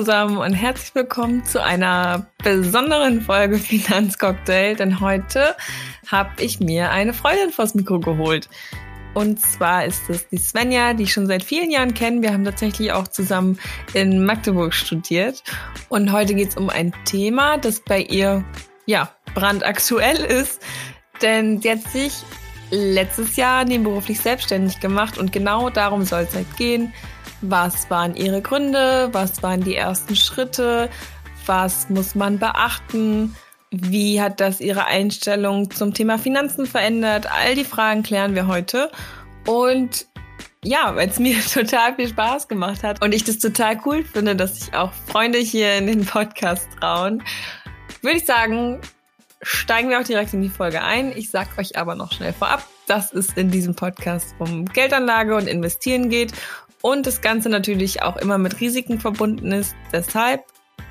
Zusammen und herzlich willkommen zu einer besonderen Folge Finanzcocktail, denn heute habe ich mir eine Freundin vors Mikro geholt. Und zwar ist es die Svenja, die ich schon seit vielen Jahren kenne. Wir haben tatsächlich auch zusammen in Magdeburg studiert. Und heute geht es um ein Thema, das bei ihr ja brandaktuell ist. Denn sie hat sich letztes Jahr nebenberuflich selbstständig gemacht und genau darum soll es halt gehen. Was waren ihre Gründe? Was waren die ersten Schritte? Was muss man beachten? Wie hat das ihre Einstellung zum Thema Finanzen verändert? All die Fragen klären wir heute. Und ja, weil es mir total viel Spaß gemacht hat und ich das total cool finde, dass sich auch Freunde hier in den Podcast trauen, würde ich sagen, steigen wir auch direkt in die Folge ein. Ich sage euch aber noch schnell vorab, dass es in diesem Podcast um Geldanlage und Investieren geht und das Ganze natürlich auch immer mit Risiken verbunden ist. Deshalb,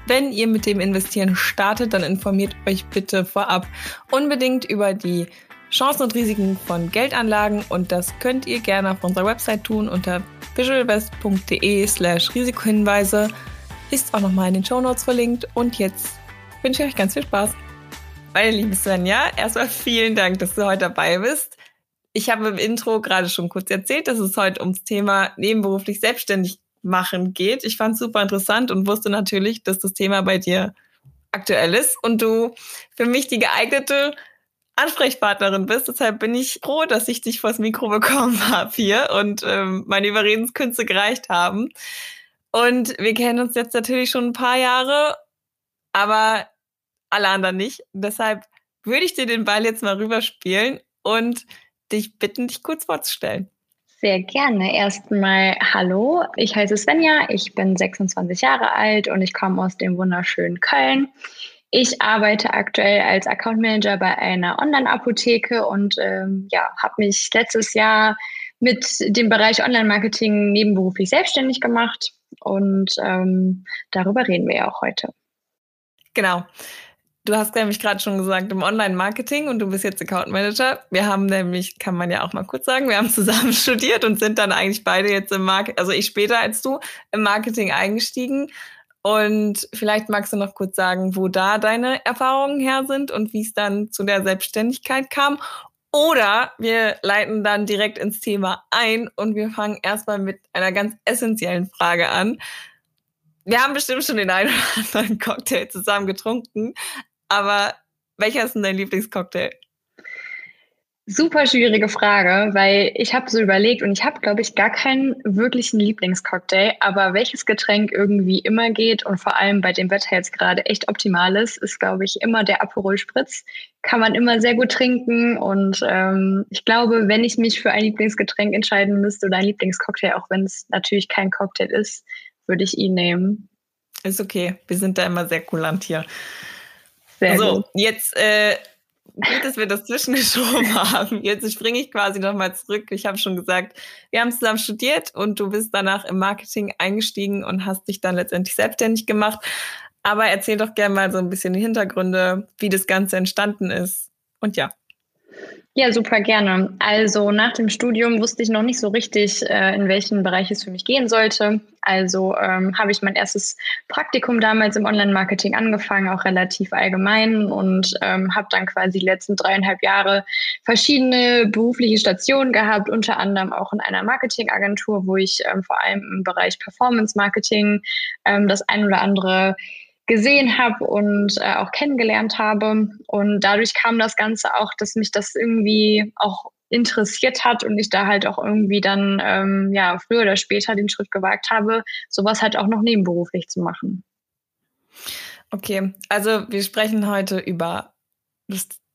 wenn ihr mit dem Investieren startet, dann informiert euch bitte vorab unbedingt über die Chancen und Risiken von Geldanlagen und das könnt ihr gerne auf unserer Website tun unter visualvest.de slash Risikohinweise. Ist auch nochmal in den Show Notes verlinkt und jetzt wünsche ich euch ganz viel Spaß. Meine liebe Svenja, erstmal vielen Dank, dass du heute dabei bist. Ich habe im Intro gerade schon kurz erzählt, dass es heute ums Thema nebenberuflich selbstständig machen geht. Ich fand es super interessant und wusste natürlich, dass das Thema bei dir aktuell ist und du für mich die geeignete Ansprechpartnerin bist. Deshalb bin ich froh, dass ich dich vors Mikro bekommen habe hier und ähm, meine Überredenskünste gereicht haben. Und wir kennen uns jetzt natürlich schon ein paar Jahre, aber alle anderen nicht. Deshalb würde ich dir den Ball jetzt mal rüberspielen und dich bitten, dich kurz vorzustellen. Sehr gerne. Erstmal hallo, ich heiße Svenja, ich bin 26 Jahre alt und ich komme aus dem wunderschönen Köln. Ich arbeite aktuell als Account Manager bei einer Online-Apotheke und ähm, ja, habe mich letztes Jahr mit dem Bereich Online-Marketing nebenberuflich selbstständig gemacht und ähm, darüber reden wir ja auch heute. Genau. Du hast nämlich gerade schon gesagt, im Online-Marketing und du bist jetzt Account Manager. Wir haben nämlich, kann man ja auch mal kurz sagen, wir haben zusammen studiert und sind dann eigentlich beide jetzt im Marketing, also ich später als du, im Marketing eingestiegen. Und vielleicht magst du noch kurz sagen, wo da deine Erfahrungen her sind und wie es dann zu der Selbstständigkeit kam. Oder wir leiten dann direkt ins Thema ein und wir fangen erstmal mit einer ganz essentiellen Frage an. Wir haben bestimmt schon den einen oder anderen Cocktail zusammen getrunken, aber welcher ist denn dein Lieblingscocktail? Super schwierige Frage, weil ich habe so überlegt und ich habe, glaube ich, gar keinen wirklichen Lieblingscocktail, aber welches Getränk irgendwie immer geht und vor allem bei dem Wetter jetzt gerade echt optimal ist, ist, glaube ich, immer der Aperol Spritz. Kann man immer sehr gut trinken und ähm, ich glaube, wenn ich mich für ein Lieblingsgetränk entscheiden müsste oder ein Lieblingscocktail, auch wenn es natürlich kein Cocktail ist, würde ich ihn nehmen. Ist okay, wir sind da immer sehr kulant hier. Sehr so, gut. jetzt äh, gut, dass wir das zwischengeschoben haben. Jetzt springe ich quasi nochmal zurück. Ich habe schon gesagt, wir haben zusammen studiert und du bist danach im Marketing eingestiegen und hast dich dann letztendlich selbstständig gemacht. Aber erzähl doch gerne mal so ein bisschen die Hintergründe, wie das Ganze entstanden ist. Und ja. Ja, super gerne. Also nach dem Studium wusste ich noch nicht so richtig, äh, in welchen Bereich es für mich gehen sollte. Also ähm, habe ich mein erstes Praktikum damals im Online-Marketing angefangen, auch relativ allgemein und ähm, habe dann quasi die letzten dreieinhalb Jahre verschiedene berufliche Stationen gehabt, unter anderem auch in einer Marketingagentur, wo ich ähm, vor allem im Bereich Performance-Marketing ähm, das ein oder andere gesehen habe und äh, auch kennengelernt habe. Und dadurch kam das Ganze auch, dass mich das irgendwie auch interessiert hat und ich da halt auch irgendwie dann ähm, ja früher oder später den Schritt gewagt habe, sowas halt auch noch nebenberuflich zu machen. Okay, also wir sprechen heute über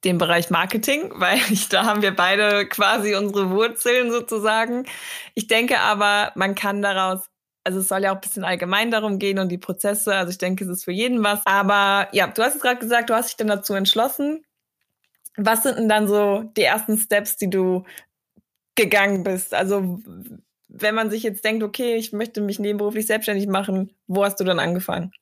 den Bereich Marketing, weil ich, da haben wir beide quasi unsere Wurzeln sozusagen. Ich denke aber, man kann daraus also es soll ja auch ein bisschen allgemein darum gehen und die Prozesse. Also ich denke, es ist für jeden was. Aber ja, du hast es gerade gesagt, du hast dich dann dazu entschlossen. Was sind denn dann so die ersten Steps, die du gegangen bist? Also wenn man sich jetzt denkt, okay, ich möchte mich nebenberuflich selbstständig machen, wo hast du dann angefangen?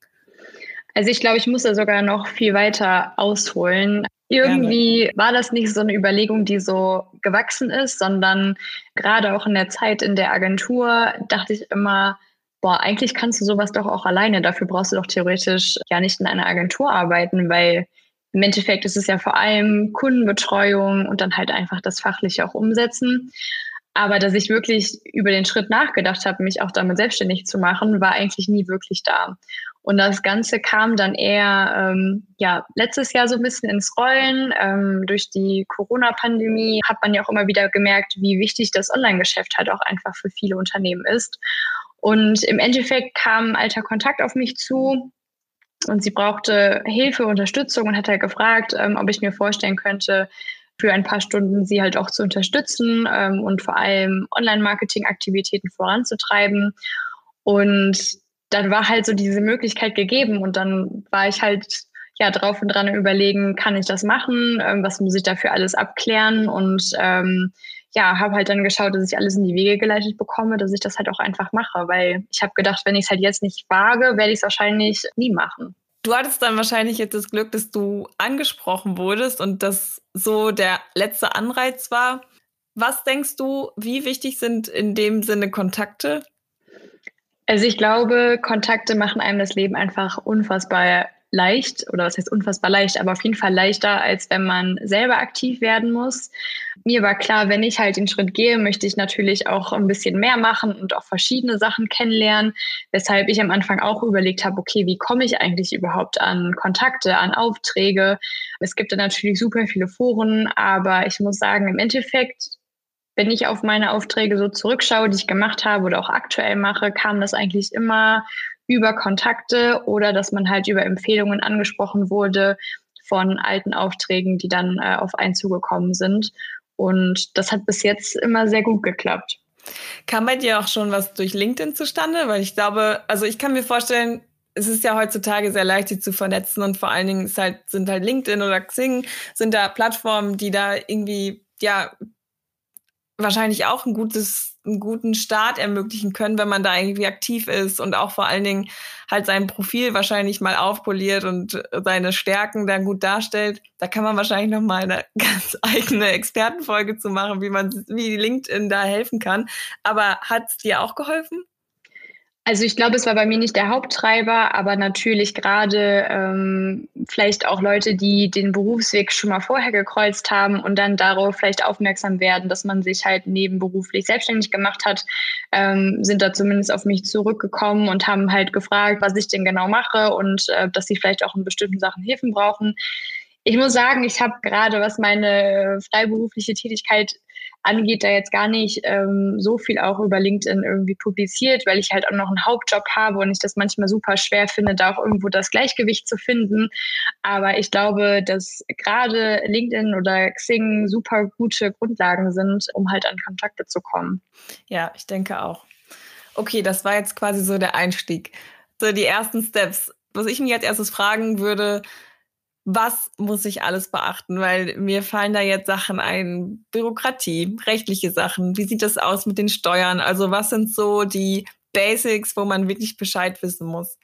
Also ich glaube, ich muss da sogar noch viel weiter ausholen. Irgendwie Gerne. war das nicht so eine Überlegung, die so gewachsen ist, sondern gerade auch in der Zeit in der Agentur dachte ich immer, boah, eigentlich kannst du sowas doch auch alleine. Dafür brauchst du doch theoretisch ja nicht in einer Agentur arbeiten, weil im Endeffekt ist es ja vor allem Kundenbetreuung und dann halt einfach das Fachliche auch umsetzen. Aber dass ich wirklich über den Schritt nachgedacht habe, mich auch damit selbstständig zu machen, war eigentlich nie wirklich da. Und das Ganze kam dann eher ähm, ja letztes Jahr so ein bisschen ins Rollen. Ähm, durch die Corona-Pandemie hat man ja auch immer wieder gemerkt, wie wichtig das Online-Geschäft halt auch einfach für viele Unternehmen ist. Und im Endeffekt kam alter Kontakt auf mich zu und sie brauchte Hilfe, Unterstützung und hat halt gefragt, ähm, ob ich mir vorstellen könnte, für ein paar Stunden sie halt auch zu unterstützen ähm, und vor allem Online-Marketing-Aktivitäten voranzutreiben. Und dann war halt so diese Möglichkeit gegeben und dann war ich halt ja drauf und dran überlegen, kann ich das machen, ähm, was muss ich dafür alles abklären und ähm, ja, habe halt dann geschaut, dass ich alles in die Wege geleitet bekomme, dass ich das halt auch einfach mache, weil ich habe gedacht, wenn ich es halt jetzt nicht wage, werde ich es wahrscheinlich nie machen. Du hattest dann wahrscheinlich jetzt das Glück, dass du angesprochen wurdest und das so der letzte Anreiz war. Was denkst du, wie wichtig sind in dem Sinne Kontakte? Also ich glaube, Kontakte machen einem das Leben einfach unfassbar leicht oder was heißt unfassbar leicht, aber auf jeden Fall leichter, als wenn man selber aktiv werden muss. Mir war klar, wenn ich halt den Schritt gehe, möchte ich natürlich auch ein bisschen mehr machen und auch verschiedene Sachen kennenlernen, weshalb ich am Anfang auch überlegt habe, okay, wie komme ich eigentlich überhaupt an Kontakte, an Aufträge? Es gibt da natürlich super viele Foren, aber ich muss sagen, im Endeffekt wenn ich auf meine Aufträge so zurückschaue, die ich gemacht habe oder auch aktuell mache, kam das eigentlich immer über Kontakte oder dass man halt über Empfehlungen angesprochen wurde von alten Aufträgen, die dann äh, auf einen zugekommen sind. Und das hat bis jetzt immer sehr gut geklappt. Kam bei dir auch schon was durch LinkedIn zustande? Weil ich glaube, also ich kann mir vorstellen, es ist ja heutzutage sehr leicht, sich zu vernetzen und vor allen Dingen halt, sind halt LinkedIn oder Xing, sind da Plattformen, die da irgendwie ja wahrscheinlich auch ein gutes, einen guten Start ermöglichen können, wenn man da irgendwie aktiv ist und auch vor allen Dingen halt sein Profil wahrscheinlich mal aufpoliert und seine Stärken dann gut darstellt. Da kann man wahrscheinlich noch mal eine ganz eigene Expertenfolge zu machen, wie man, wie LinkedIn da helfen kann. Aber hat es dir auch geholfen? Also ich glaube, es war bei mir nicht der Haupttreiber, aber natürlich gerade ähm, vielleicht auch Leute, die den Berufsweg schon mal vorher gekreuzt haben und dann darauf vielleicht aufmerksam werden, dass man sich halt nebenberuflich selbstständig gemacht hat, ähm, sind da zumindest auf mich zurückgekommen und haben halt gefragt, was ich denn genau mache und äh, dass sie vielleicht auch in bestimmten Sachen Hilfen brauchen. Ich muss sagen, ich habe gerade, was meine freiberufliche Tätigkeit angeht, da jetzt gar nicht ähm, so viel auch über LinkedIn irgendwie publiziert, weil ich halt auch noch einen Hauptjob habe und ich das manchmal super schwer finde, da auch irgendwo das Gleichgewicht zu finden. Aber ich glaube, dass gerade LinkedIn oder Xing super gute Grundlagen sind, um halt an Kontakte zu kommen. Ja, ich denke auch. Okay, das war jetzt quasi so der Einstieg. So die ersten Steps. Was ich mir als erstes fragen würde, was muss ich alles beachten? Weil mir fallen da jetzt Sachen ein, Bürokratie, rechtliche Sachen. Wie sieht das aus mit den Steuern? Also was sind so die Basics, wo man wirklich Bescheid wissen muss?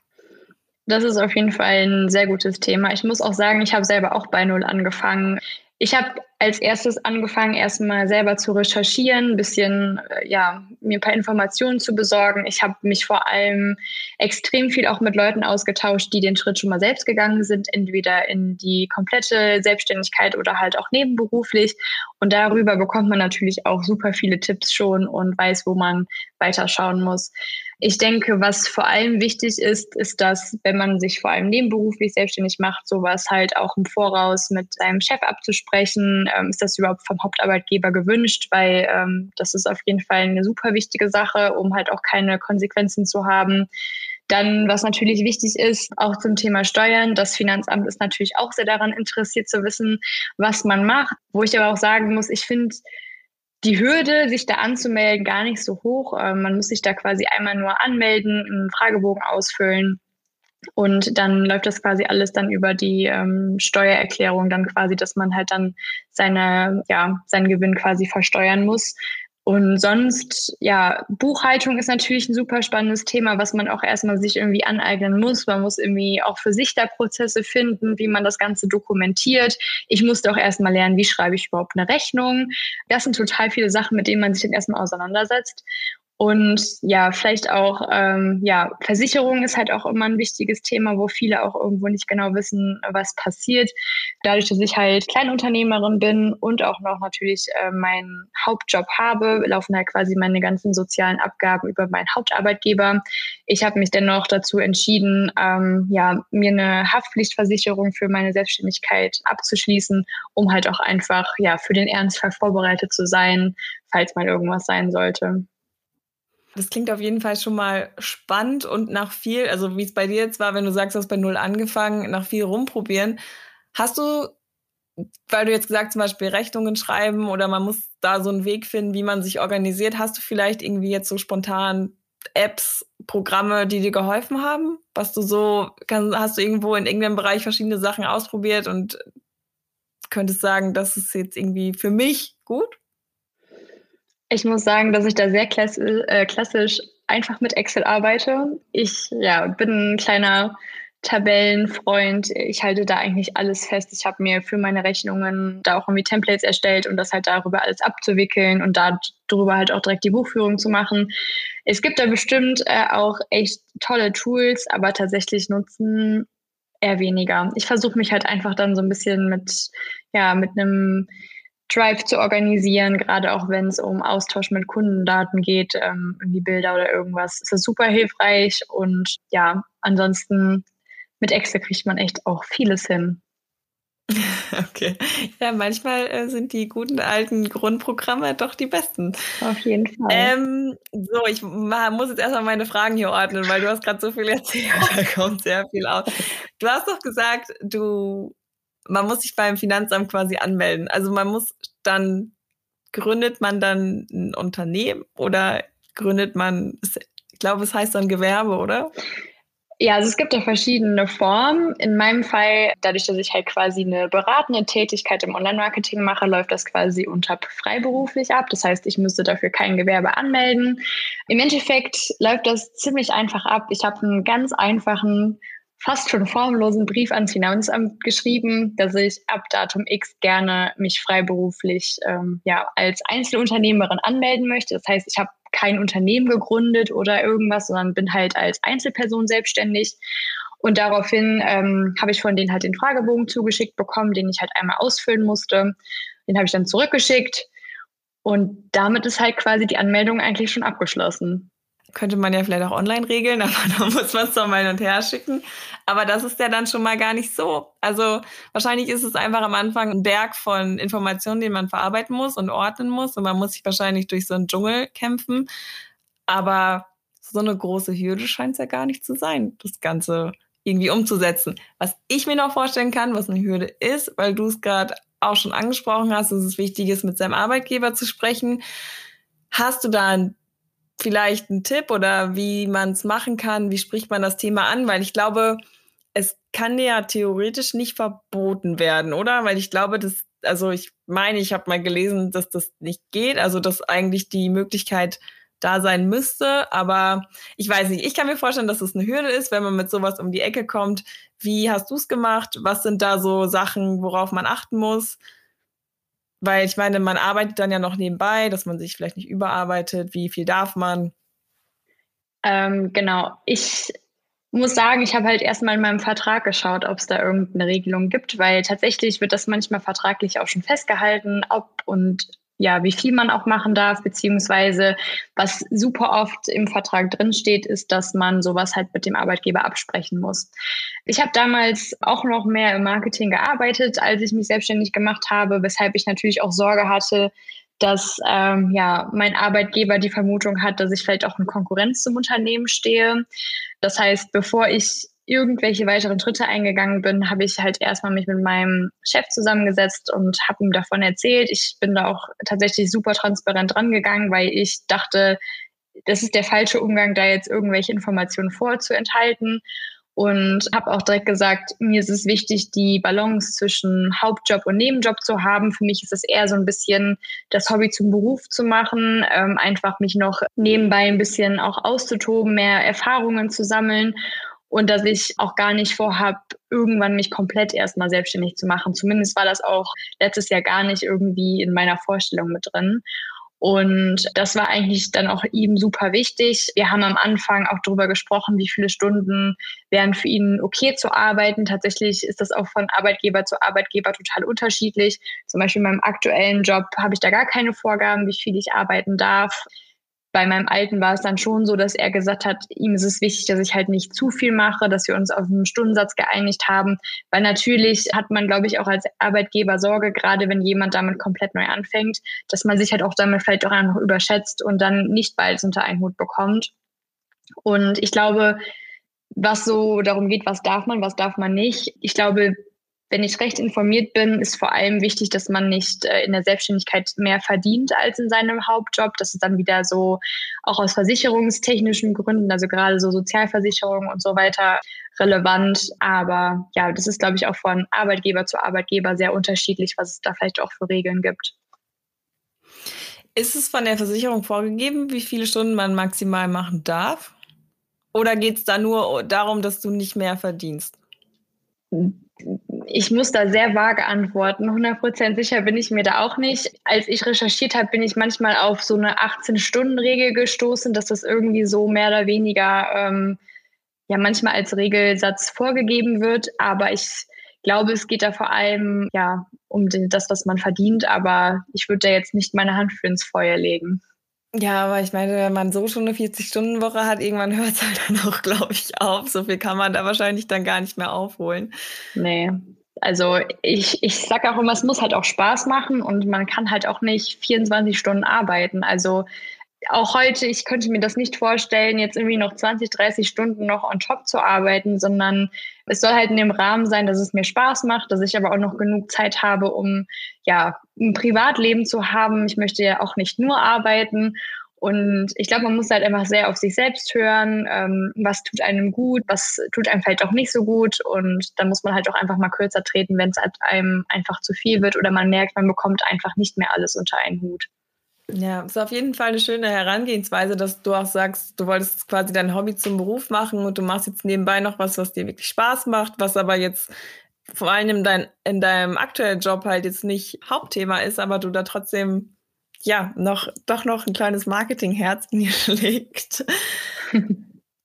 Das ist auf jeden Fall ein sehr gutes Thema. Ich muss auch sagen, ich habe selber auch bei Null angefangen. Ich habe als erstes angefangen, erstmal selber zu recherchieren, ein bisschen, äh, ja, mir ein paar Informationen zu besorgen. Ich habe mich vor allem extrem viel auch mit Leuten ausgetauscht, die den Schritt schon mal selbst gegangen sind, entweder in die komplette Selbstständigkeit oder halt auch nebenberuflich. Und darüber bekommt man natürlich auch super viele Tipps schon und weiß, wo man weiterschauen muss. Ich denke, was vor allem wichtig ist, ist, dass wenn man sich vor allem nebenberuflich selbstständig macht, sowas halt auch im Voraus mit seinem Chef abzusprechen. Ähm, ist das überhaupt vom Hauptarbeitgeber gewünscht? Weil ähm, das ist auf jeden Fall eine super wichtige Sache, um halt auch keine Konsequenzen zu haben. Dann, was natürlich wichtig ist, auch zum Thema Steuern. Das Finanzamt ist natürlich auch sehr daran interessiert zu wissen, was man macht. Wo ich aber auch sagen muss, ich finde, die Hürde, sich da anzumelden, gar nicht so hoch. Ähm, man muss sich da quasi einmal nur anmelden, einen Fragebogen ausfüllen und dann läuft das quasi alles dann über die ähm, Steuererklärung dann quasi, dass man halt dann seine, ja, seinen Gewinn quasi versteuern muss. Und sonst, ja, Buchhaltung ist natürlich ein super spannendes Thema, was man auch erstmal sich irgendwie aneignen muss. Man muss irgendwie auch für sich da Prozesse finden, wie man das Ganze dokumentiert. Ich musste auch erstmal lernen, wie schreibe ich überhaupt eine Rechnung. Das sind total viele Sachen, mit denen man sich dann erstmal auseinandersetzt. Und ja, vielleicht auch, ähm, ja, Versicherung ist halt auch immer ein wichtiges Thema, wo viele auch irgendwo nicht genau wissen, was passiert. Dadurch, dass ich halt Kleinunternehmerin bin und auch noch natürlich äh, meinen Hauptjob habe, laufen halt quasi meine ganzen sozialen Abgaben über meinen Hauptarbeitgeber. Ich habe mich dennoch dazu entschieden, ähm, ja, mir eine Haftpflichtversicherung für meine Selbstständigkeit abzuschließen, um halt auch einfach ja für den Ernstfall vorbereitet zu sein, falls mal irgendwas sein sollte. Das klingt auf jeden Fall schon mal spannend und nach viel, also wie es bei dir jetzt war, wenn du sagst, du hast bei Null angefangen, nach viel rumprobieren. Hast du, weil du jetzt gesagt zum Beispiel Rechnungen schreiben oder man muss da so einen Weg finden, wie man sich organisiert, hast du vielleicht irgendwie jetzt so spontan Apps, Programme, die dir geholfen haben? Was du so, kann, hast du irgendwo in irgendeinem Bereich verschiedene Sachen ausprobiert und könntest sagen, das ist jetzt irgendwie für mich gut? Ich muss sagen, dass ich da sehr klassisch, äh, klassisch einfach mit Excel arbeite. Ich ja, bin ein kleiner Tabellenfreund. Ich halte da eigentlich alles fest. Ich habe mir für meine Rechnungen da auch irgendwie Templates erstellt um das halt darüber alles abzuwickeln und darüber halt auch direkt die Buchführung zu machen. Es gibt da bestimmt äh, auch echt tolle Tools, aber tatsächlich nutzen eher weniger. Ich versuche mich halt einfach dann so ein bisschen mit, ja, mit einem Drive zu organisieren, gerade auch wenn es um Austausch mit Kundendaten geht, ähm, irgendwie Bilder oder irgendwas. ist Das super hilfreich und ja, ansonsten mit Excel kriegt man echt auch vieles hin. Okay. Ja, manchmal äh, sind die guten alten Grundprogramme doch die besten. Auf jeden Fall. Ähm, so, ich muss jetzt erstmal meine Fragen hier ordnen, weil du hast gerade so viel erzählt. Da kommt sehr viel aus. Du hast doch gesagt, du man muss sich beim Finanzamt quasi anmelden. Also man muss dann, gründet man dann ein Unternehmen oder gründet man, ich glaube, es heißt dann Gewerbe, oder? Ja, also es gibt da verschiedene Formen. In meinem Fall, dadurch, dass ich halt quasi eine beratende Tätigkeit im Online-Marketing mache, läuft das quasi unter freiberuflich ab. Das heißt, ich müsste dafür kein Gewerbe anmelden. Im Endeffekt läuft das ziemlich einfach ab. Ich habe einen ganz einfachen fast schon formlosen Brief ans Finanzamt geschrieben, dass ich ab Datum X gerne mich freiberuflich ähm, ja, als Einzelunternehmerin anmelden möchte. Das heißt, ich habe kein Unternehmen gegründet oder irgendwas, sondern bin halt als Einzelperson selbstständig. Und daraufhin ähm, habe ich von denen halt den Fragebogen zugeschickt bekommen, den ich halt einmal ausfüllen musste. Den habe ich dann zurückgeschickt. Und damit ist halt quasi die Anmeldung eigentlich schon abgeschlossen könnte man ja vielleicht auch online regeln, aber da muss man es doch mal hin und her schicken. Aber das ist ja dann schon mal gar nicht so. Also wahrscheinlich ist es einfach am Anfang ein Berg von Informationen, den man verarbeiten muss und ordnen muss. Und man muss sich wahrscheinlich durch so einen Dschungel kämpfen. Aber so eine große Hürde scheint es ja gar nicht zu sein, das Ganze irgendwie umzusetzen. Was ich mir noch vorstellen kann, was eine Hürde ist, weil du es gerade auch schon angesprochen hast, dass es wichtig ist, mit seinem Arbeitgeber zu sprechen. Hast du da ein vielleicht ein Tipp oder wie man es machen kann? Wie spricht man das Thema an? Weil ich glaube, es kann ja theoretisch nicht verboten werden, oder? Weil ich glaube, dass, also ich meine, ich habe mal gelesen, dass das nicht geht, also dass eigentlich die Möglichkeit da sein müsste, aber ich weiß nicht. Ich kann mir vorstellen, dass es eine Hürde ist, wenn man mit sowas um die Ecke kommt. Wie hast du es gemacht? Was sind da so Sachen, worauf man achten muss? Weil ich meine, man arbeitet dann ja noch nebenbei, dass man sich vielleicht nicht überarbeitet. Wie viel darf man? Ähm, genau. Ich muss sagen, ich habe halt erstmal in meinem Vertrag geschaut, ob es da irgendeine Regelung gibt, weil tatsächlich wird das manchmal vertraglich auch schon festgehalten, ob und ja, wie viel man auch machen darf, beziehungsweise was super oft im Vertrag drinsteht, ist, dass man sowas halt mit dem Arbeitgeber absprechen muss. Ich habe damals auch noch mehr im Marketing gearbeitet, als ich mich selbstständig gemacht habe, weshalb ich natürlich auch Sorge hatte, dass ähm, ja mein Arbeitgeber die Vermutung hat, dass ich vielleicht auch in Konkurrenz zum Unternehmen stehe. Das heißt, bevor ich irgendwelche weiteren Schritte eingegangen bin, habe ich halt erstmal mich mit meinem Chef zusammengesetzt und habe ihm davon erzählt. Ich bin da auch tatsächlich super transparent rangegangen, weil ich dachte, das ist der falsche Umgang, da jetzt irgendwelche Informationen vorzuenthalten. Und habe auch direkt gesagt, mir ist es wichtig, die Balance zwischen Hauptjob und Nebenjob zu haben. Für mich ist es eher so ein bisschen das Hobby zum Beruf zu machen, ähm, einfach mich noch nebenbei ein bisschen auch auszutoben, mehr Erfahrungen zu sammeln und dass ich auch gar nicht vorhab, irgendwann mich komplett erstmal selbstständig zu machen. Zumindest war das auch letztes Jahr gar nicht irgendwie in meiner Vorstellung mit drin. Und das war eigentlich dann auch ihm super wichtig. Wir haben am Anfang auch darüber gesprochen, wie viele Stunden wären für ihn okay zu arbeiten. Tatsächlich ist das auch von Arbeitgeber zu Arbeitgeber total unterschiedlich. Zum Beispiel in meinem aktuellen Job habe ich da gar keine Vorgaben, wie viel ich arbeiten darf bei meinem Alten war es dann schon so, dass er gesagt hat, ihm ist es wichtig, dass ich halt nicht zu viel mache, dass wir uns auf einen Stundensatz geeinigt haben. Weil natürlich hat man, glaube ich, auch als Arbeitgeber Sorge, gerade wenn jemand damit komplett neu anfängt, dass man sich halt auch damit vielleicht auch einfach überschätzt und dann nicht bald unter einen Hut bekommt. Und ich glaube, was so darum geht, was darf man, was darf man nicht. Ich glaube, wenn ich recht informiert bin, ist vor allem wichtig, dass man nicht äh, in der Selbstständigkeit mehr verdient als in seinem Hauptjob. Das ist dann wieder so auch aus versicherungstechnischen Gründen, also gerade so Sozialversicherung und so weiter relevant. Aber ja, das ist, glaube ich, auch von Arbeitgeber zu Arbeitgeber sehr unterschiedlich, was es da vielleicht auch für Regeln gibt. Ist es von der Versicherung vorgegeben, wie viele Stunden man maximal machen darf? Oder geht es da nur darum, dass du nicht mehr verdienst? Ich muss da sehr vage antworten. 100% sicher bin ich mir da auch nicht. Als ich recherchiert habe, bin ich manchmal auf so eine 18-Stunden-Regel gestoßen, dass das irgendwie so mehr oder weniger ähm, ja manchmal als Regelsatz vorgegeben wird. Aber ich glaube, es geht da vor allem ja um das, was man verdient. Aber ich würde da jetzt nicht meine Hand für ins Feuer legen. Ja, aber ich meine, wenn man so schon eine 40-Stunden-Woche hat, irgendwann hört es halt dann auch, glaube ich, auf. So viel kann man da wahrscheinlich dann gar nicht mehr aufholen. Nee. Also ich, ich sage auch immer, es muss halt auch Spaß machen und man kann halt auch nicht 24 Stunden arbeiten. Also auch heute, ich könnte mir das nicht vorstellen, jetzt irgendwie noch 20, 30 Stunden noch on top zu arbeiten, sondern es soll halt in dem Rahmen sein, dass es mir Spaß macht, dass ich aber auch noch genug Zeit habe, um ja ein Privatleben zu haben. Ich möchte ja auch nicht nur arbeiten. Und ich glaube, man muss halt einfach sehr auf sich selbst hören, ähm, was tut einem gut, was tut einem vielleicht auch nicht so gut. Und dann muss man halt auch einfach mal kürzer treten, wenn es halt einem einfach zu viel wird oder man merkt, man bekommt einfach nicht mehr alles unter einen Hut. Ja, ist auf jeden Fall eine schöne Herangehensweise, dass du auch sagst, du wolltest quasi dein Hobby zum Beruf machen und du machst jetzt nebenbei noch was, was dir wirklich Spaß macht, was aber jetzt vor allem in, dein, in deinem aktuellen Job halt jetzt nicht Hauptthema ist, aber du da trotzdem ja noch doch noch ein kleines Marketingherz in dir schlägt.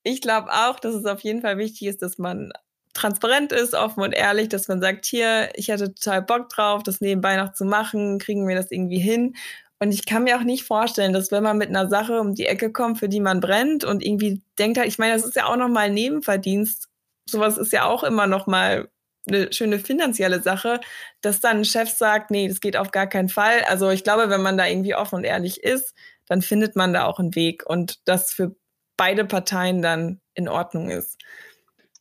ich glaube auch, dass es auf jeden Fall wichtig ist, dass man transparent ist, offen und ehrlich, dass man sagt, hier, ich hatte total Bock drauf, das nebenbei noch zu machen, kriegen wir das irgendwie hin. Und ich kann mir auch nicht vorstellen, dass wenn man mit einer Sache um die Ecke kommt, für die man brennt und irgendwie denkt halt, ich meine, das ist ja auch nochmal Nebenverdienst. Sowas ist ja auch immer nochmal eine schöne finanzielle Sache, dass dann ein Chef sagt, nee, das geht auf gar keinen Fall. Also ich glaube, wenn man da irgendwie offen und ehrlich ist, dann findet man da auch einen Weg und das für beide Parteien dann in Ordnung ist.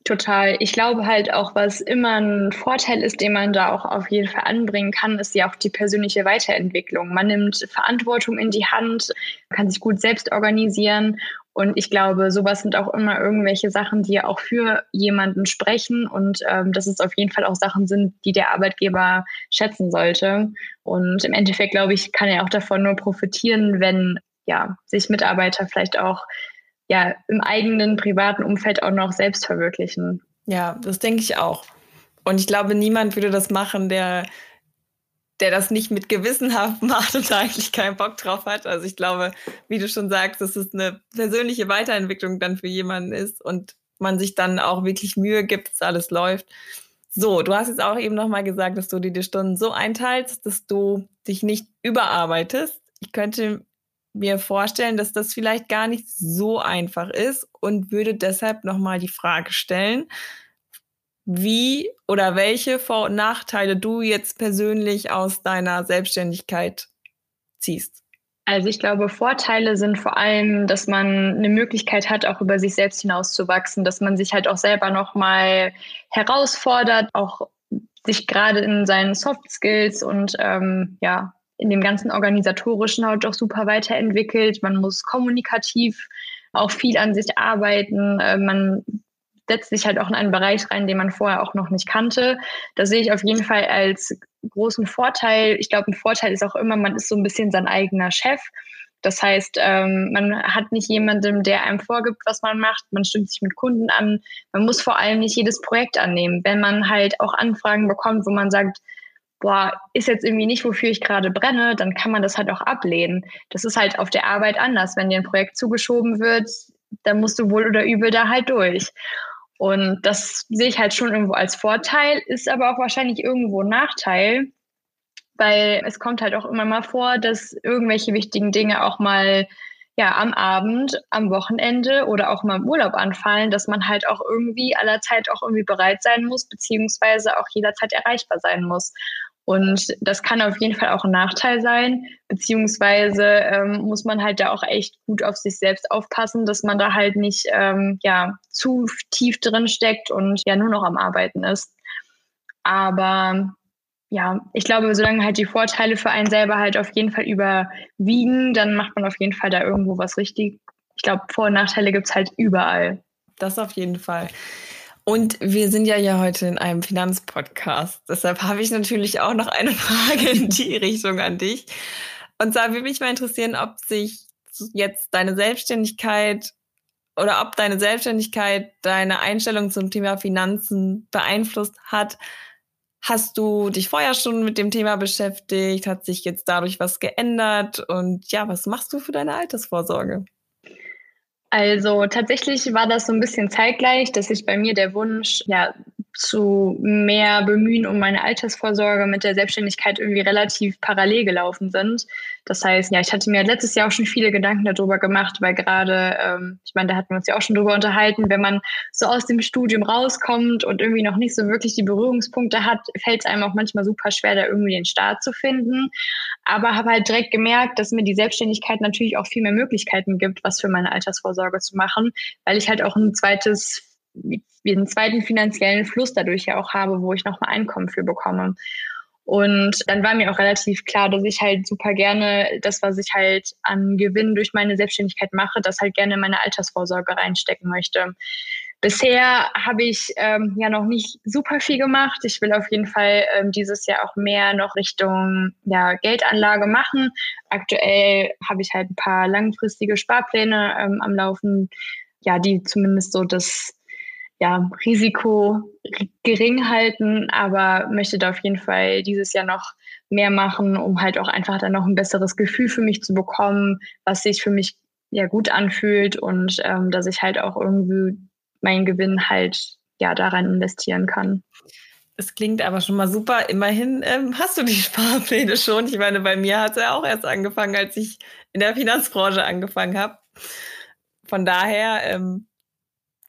Total. Ich glaube halt auch, was immer ein Vorteil ist, den man da auch auf jeden Fall anbringen kann, ist ja auch die persönliche Weiterentwicklung. Man nimmt Verantwortung in die Hand, kann sich gut selbst organisieren. Und ich glaube, sowas sind auch immer irgendwelche Sachen, die auch für jemanden sprechen und ähm, dass es auf jeden Fall auch Sachen sind, die der Arbeitgeber schätzen sollte. Und im Endeffekt, glaube ich, kann er auch davon nur profitieren, wenn ja, sich Mitarbeiter vielleicht auch ja im eigenen privaten Umfeld auch noch selbst verwirklichen. Ja, das denke ich auch. Und ich glaube, niemand würde das machen, der, der das nicht mit gewissenhaft macht und eigentlich keinen Bock drauf hat. Also ich glaube, wie du schon sagst, dass es eine persönliche Weiterentwicklung dann für jemanden ist und man sich dann auch wirklich Mühe gibt, dass alles läuft. So, du hast jetzt auch eben nochmal gesagt, dass du dir die Stunden so einteilst, dass du dich nicht überarbeitest. Ich könnte mir vorstellen, dass das vielleicht gar nicht so einfach ist und würde deshalb nochmal die Frage stellen, wie oder welche Vor- und Nachteile du jetzt persönlich aus deiner Selbstständigkeit ziehst. Also ich glaube, Vorteile sind vor allem, dass man eine Möglichkeit hat, auch über sich selbst hinauszuwachsen, dass man sich halt auch selber nochmal herausfordert, auch sich gerade in seinen Soft Skills und ähm, ja, in dem ganzen organisatorischen halt auch super weiterentwickelt. Man muss kommunikativ auch viel an sich arbeiten. Äh, man setzt sich halt auch in einen Bereich rein, den man vorher auch noch nicht kannte. Das sehe ich auf jeden Fall als großen Vorteil. Ich glaube, ein Vorteil ist auch immer, man ist so ein bisschen sein eigener Chef. Das heißt, ähm, man hat nicht jemanden, der einem vorgibt, was man macht. Man stimmt sich mit Kunden an. Man muss vor allem nicht jedes Projekt annehmen. Wenn man halt auch Anfragen bekommt, wo man sagt, boah, ist jetzt irgendwie nicht, wofür ich gerade brenne, dann kann man das halt auch ablehnen. Das ist halt auf der Arbeit anders. Wenn dir ein Projekt zugeschoben wird, dann musst du wohl oder übel da halt durch. Und das sehe ich halt schon irgendwo als Vorteil, ist aber auch wahrscheinlich irgendwo ein Nachteil, weil es kommt halt auch immer mal vor, dass irgendwelche wichtigen Dinge auch mal ja am Abend, am Wochenende oder auch mal im Urlaub anfallen, dass man halt auch irgendwie allerzeit auch irgendwie bereit sein muss, beziehungsweise auch jederzeit erreichbar sein muss. Und das kann auf jeden Fall auch ein Nachteil sein, beziehungsweise ähm, muss man halt da auch echt gut auf sich selbst aufpassen, dass man da halt nicht ähm, ja, zu tief drin steckt und ja nur noch am Arbeiten ist. Aber ja, ich glaube, solange halt die Vorteile für einen selber halt auf jeden Fall überwiegen, dann macht man auf jeden Fall da irgendwo was richtig. Ich glaube, Vor- und Nachteile gibt es halt überall. Das auf jeden Fall. Und wir sind ja ja heute in einem Finanzpodcast. Deshalb habe ich natürlich auch noch eine Frage in die Richtung an dich. Und zwar würde mich mal interessieren, ob sich jetzt deine Selbstständigkeit oder ob deine Selbstständigkeit deine Einstellung zum Thema Finanzen beeinflusst hat Hast du dich vorher schon mit dem Thema beschäftigt? Hat sich jetzt dadurch was geändert? Und ja, was machst du für deine Altersvorsorge? Also tatsächlich war das so ein bisschen zeitgleich, dass sich bei mir der Wunsch ja zu mehr bemühen um meine Altersvorsorge mit der Selbstständigkeit irgendwie relativ parallel gelaufen sind. Das heißt, ja, ich hatte mir letztes Jahr auch schon viele Gedanken darüber gemacht, weil gerade, ähm, ich meine, da hatten wir uns ja auch schon drüber unterhalten, wenn man so aus dem Studium rauskommt und irgendwie noch nicht so wirklich die Berührungspunkte hat, fällt es einem auch manchmal super schwer, da irgendwie den Start zu finden. Aber habe halt direkt gemerkt, dass mir die Selbstständigkeit natürlich auch viel mehr Möglichkeiten gibt, was für meine Altersvorsorge zu machen, weil ich halt auch ein zweites einen zweiten finanziellen Fluss dadurch ja auch habe, wo ich nochmal Einkommen für bekomme. Und dann war mir auch relativ klar, dass ich halt super gerne das, was ich halt an Gewinn durch meine Selbstständigkeit mache, das halt gerne in meine Altersvorsorge reinstecken möchte. Bisher habe ich ähm, ja noch nicht super viel gemacht. Ich will auf jeden Fall ähm, dieses Jahr auch mehr noch Richtung ja, Geldanlage machen. Aktuell habe ich halt ein paar langfristige Sparpläne ähm, am Laufen, ja, die zumindest so das ja, Risiko gering halten, aber möchte da auf jeden Fall dieses Jahr noch mehr machen, um halt auch einfach dann noch ein besseres Gefühl für mich zu bekommen, was sich für mich ja gut anfühlt und ähm, dass ich halt auch irgendwie meinen Gewinn halt ja daran investieren kann. Es klingt aber schon mal super. Immerhin ähm, hast du die Sparpläne schon. Ich meine, bei mir hat es ja auch erst angefangen, als ich in der Finanzbranche angefangen habe. Von daher ähm,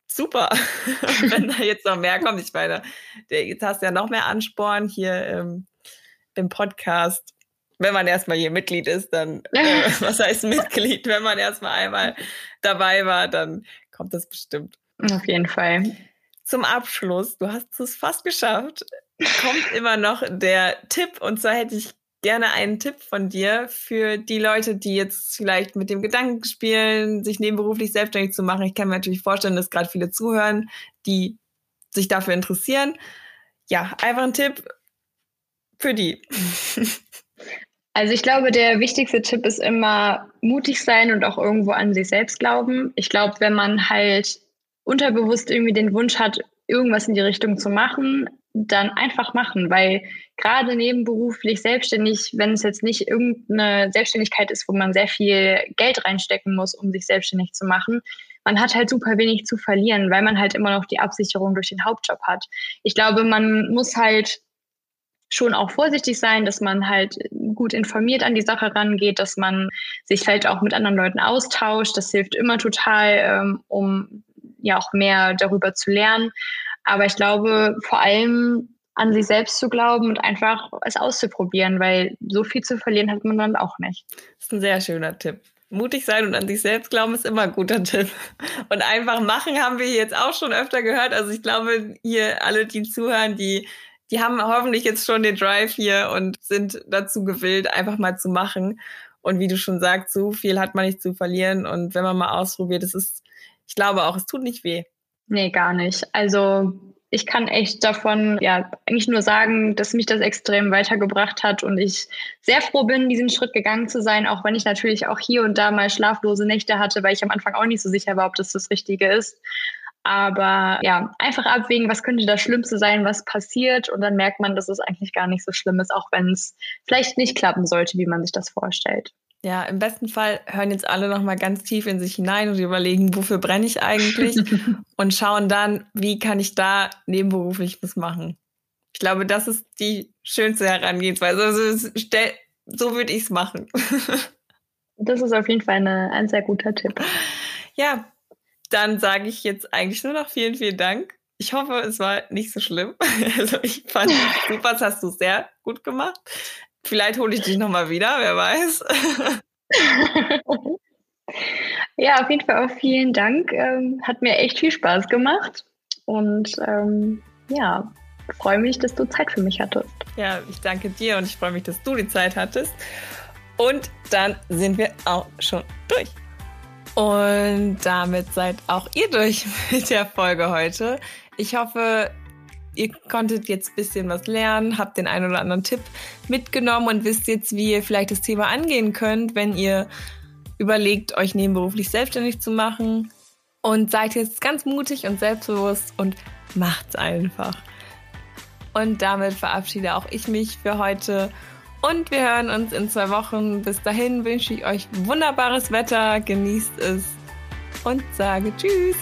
super, wenn da jetzt noch mehr kommt. Ich meine, jetzt hast du ja noch mehr Ansporn hier ähm, im Podcast. Wenn man erstmal hier Mitglied ist, dann, äh, was heißt Mitglied? Wenn man erstmal einmal dabei war, dann kommt das bestimmt. Auf jeden Fall. Zum Abschluss, du hast es fast geschafft, kommt immer noch der Tipp. Und zwar hätte ich gerne einen Tipp von dir für die Leute, die jetzt vielleicht mit dem Gedanken spielen, sich nebenberuflich selbstständig zu machen. Ich kann mir natürlich vorstellen, dass gerade viele zuhören, die sich dafür interessieren. Ja, einfach ein Tipp für die. Also ich glaube, der wichtigste Tipp ist immer mutig sein und auch irgendwo an sich selbst glauben. Ich glaube, wenn man halt unterbewusst irgendwie den Wunsch hat, irgendwas in die Richtung zu machen, dann einfach machen, weil gerade nebenberuflich selbstständig, wenn es jetzt nicht irgendeine Selbstständigkeit ist, wo man sehr viel Geld reinstecken muss, um sich selbstständig zu machen, man hat halt super wenig zu verlieren, weil man halt immer noch die Absicherung durch den Hauptjob hat. Ich glaube, man muss halt schon auch vorsichtig sein, dass man halt gut informiert an die Sache rangeht, dass man sich vielleicht auch mit anderen Leuten austauscht. Das hilft immer total, ähm, um ja auch mehr darüber zu lernen. Aber ich glaube, vor allem an sich selbst zu glauben und einfach es auszuprobieren, weil so viel zu verlieren hat man dann auch nicht. Das ist ein sehr schöner Tipp. Mutig sein und an sich selbst glauben ist immer ein guter Tipp. Und einfach machen haben wir jetzt auch schon öfter gehört. Also ich glaube, hier alle, die zuhören, die, die haben hoffentlich jetzt schon den Drive hier und sind dazu gewillt, einfach mal zu machen. Und wie du schon sagst, so viel hat man nicht zu verlieren. Und wenn man mal ausprobiert, es ist, ich glaube auch, es tut nicht weh. Nee, gar nicht. Also ich kann echt davon ja eigentlich nur sagen, dass mich das extrem weitergebracht hat und ich sehr froh bin, diesen Schritt gegangen zu sein, auch wenn ich natürlich auch hier und da mal schlaflose Nächte hatte, weil ich am Anfang auch nicht so sicher war, ob das das Richtige ist. Aber ja, einfach abwägen, was könnte das Schlimmste sein, was passiert. Und dann merkt man, dass es eigentlich gar nicht so schlimm ist, auch wenn es vielleicht nicht klappen sollte, wie man sich das vorstellt. Ja, im besten Fall hören jetzt alle nochmal ganz tief in sich hinein und überlegen, wofür brenne ich eigentlich und schauen dann, wie kann ich da nebenberuflich was machen. Ich glaube, das ist die schönste Herangehensweise. Also so würde ich es machen. das ist auf jeden Fall eine, ein sehr guter Tipp. Ja, dann sage ich jetzt eigentlich nur noch vielen, vielen Dank. Ich hoffe, es war nicht so schlimm. Also ich fand es super, das hast du sehr gut gemacht. Vielleicht hole ich dich nochmal wieder, wer weiß. ja, auf jeden Fall auch vielen Dank. Ähm, hat mir echt viel Spaß gemacht. Und ähm, ja, freue mich, dass du Zeit für mich hattest. Ja, ich danke dir und ich freue mich, dass du die Zeit hattest. Und dann sind wir auch schon durch. Und damit seid auch ihr durch mit der Folge heute. Ich hoffe, ihr konntet jetzt ein bisschen was lernen, habt den einen oder anderen Tipp mitgenommen und wisst jetzt, wie ihr vielleicht das Thema angehen könnt, wenn ihr überlegt, euch nebenberuflich selbstständig zu machen. Und seid jetzt ganz mutig und selbstbewusst und macht's einfach. Und damit verabschiede auch ich mich für heute. Und wir hören uns in zwei Wochen. Bis dahin wünsche ich euch wunderbares Wetter, genießt es und sage Tschüss.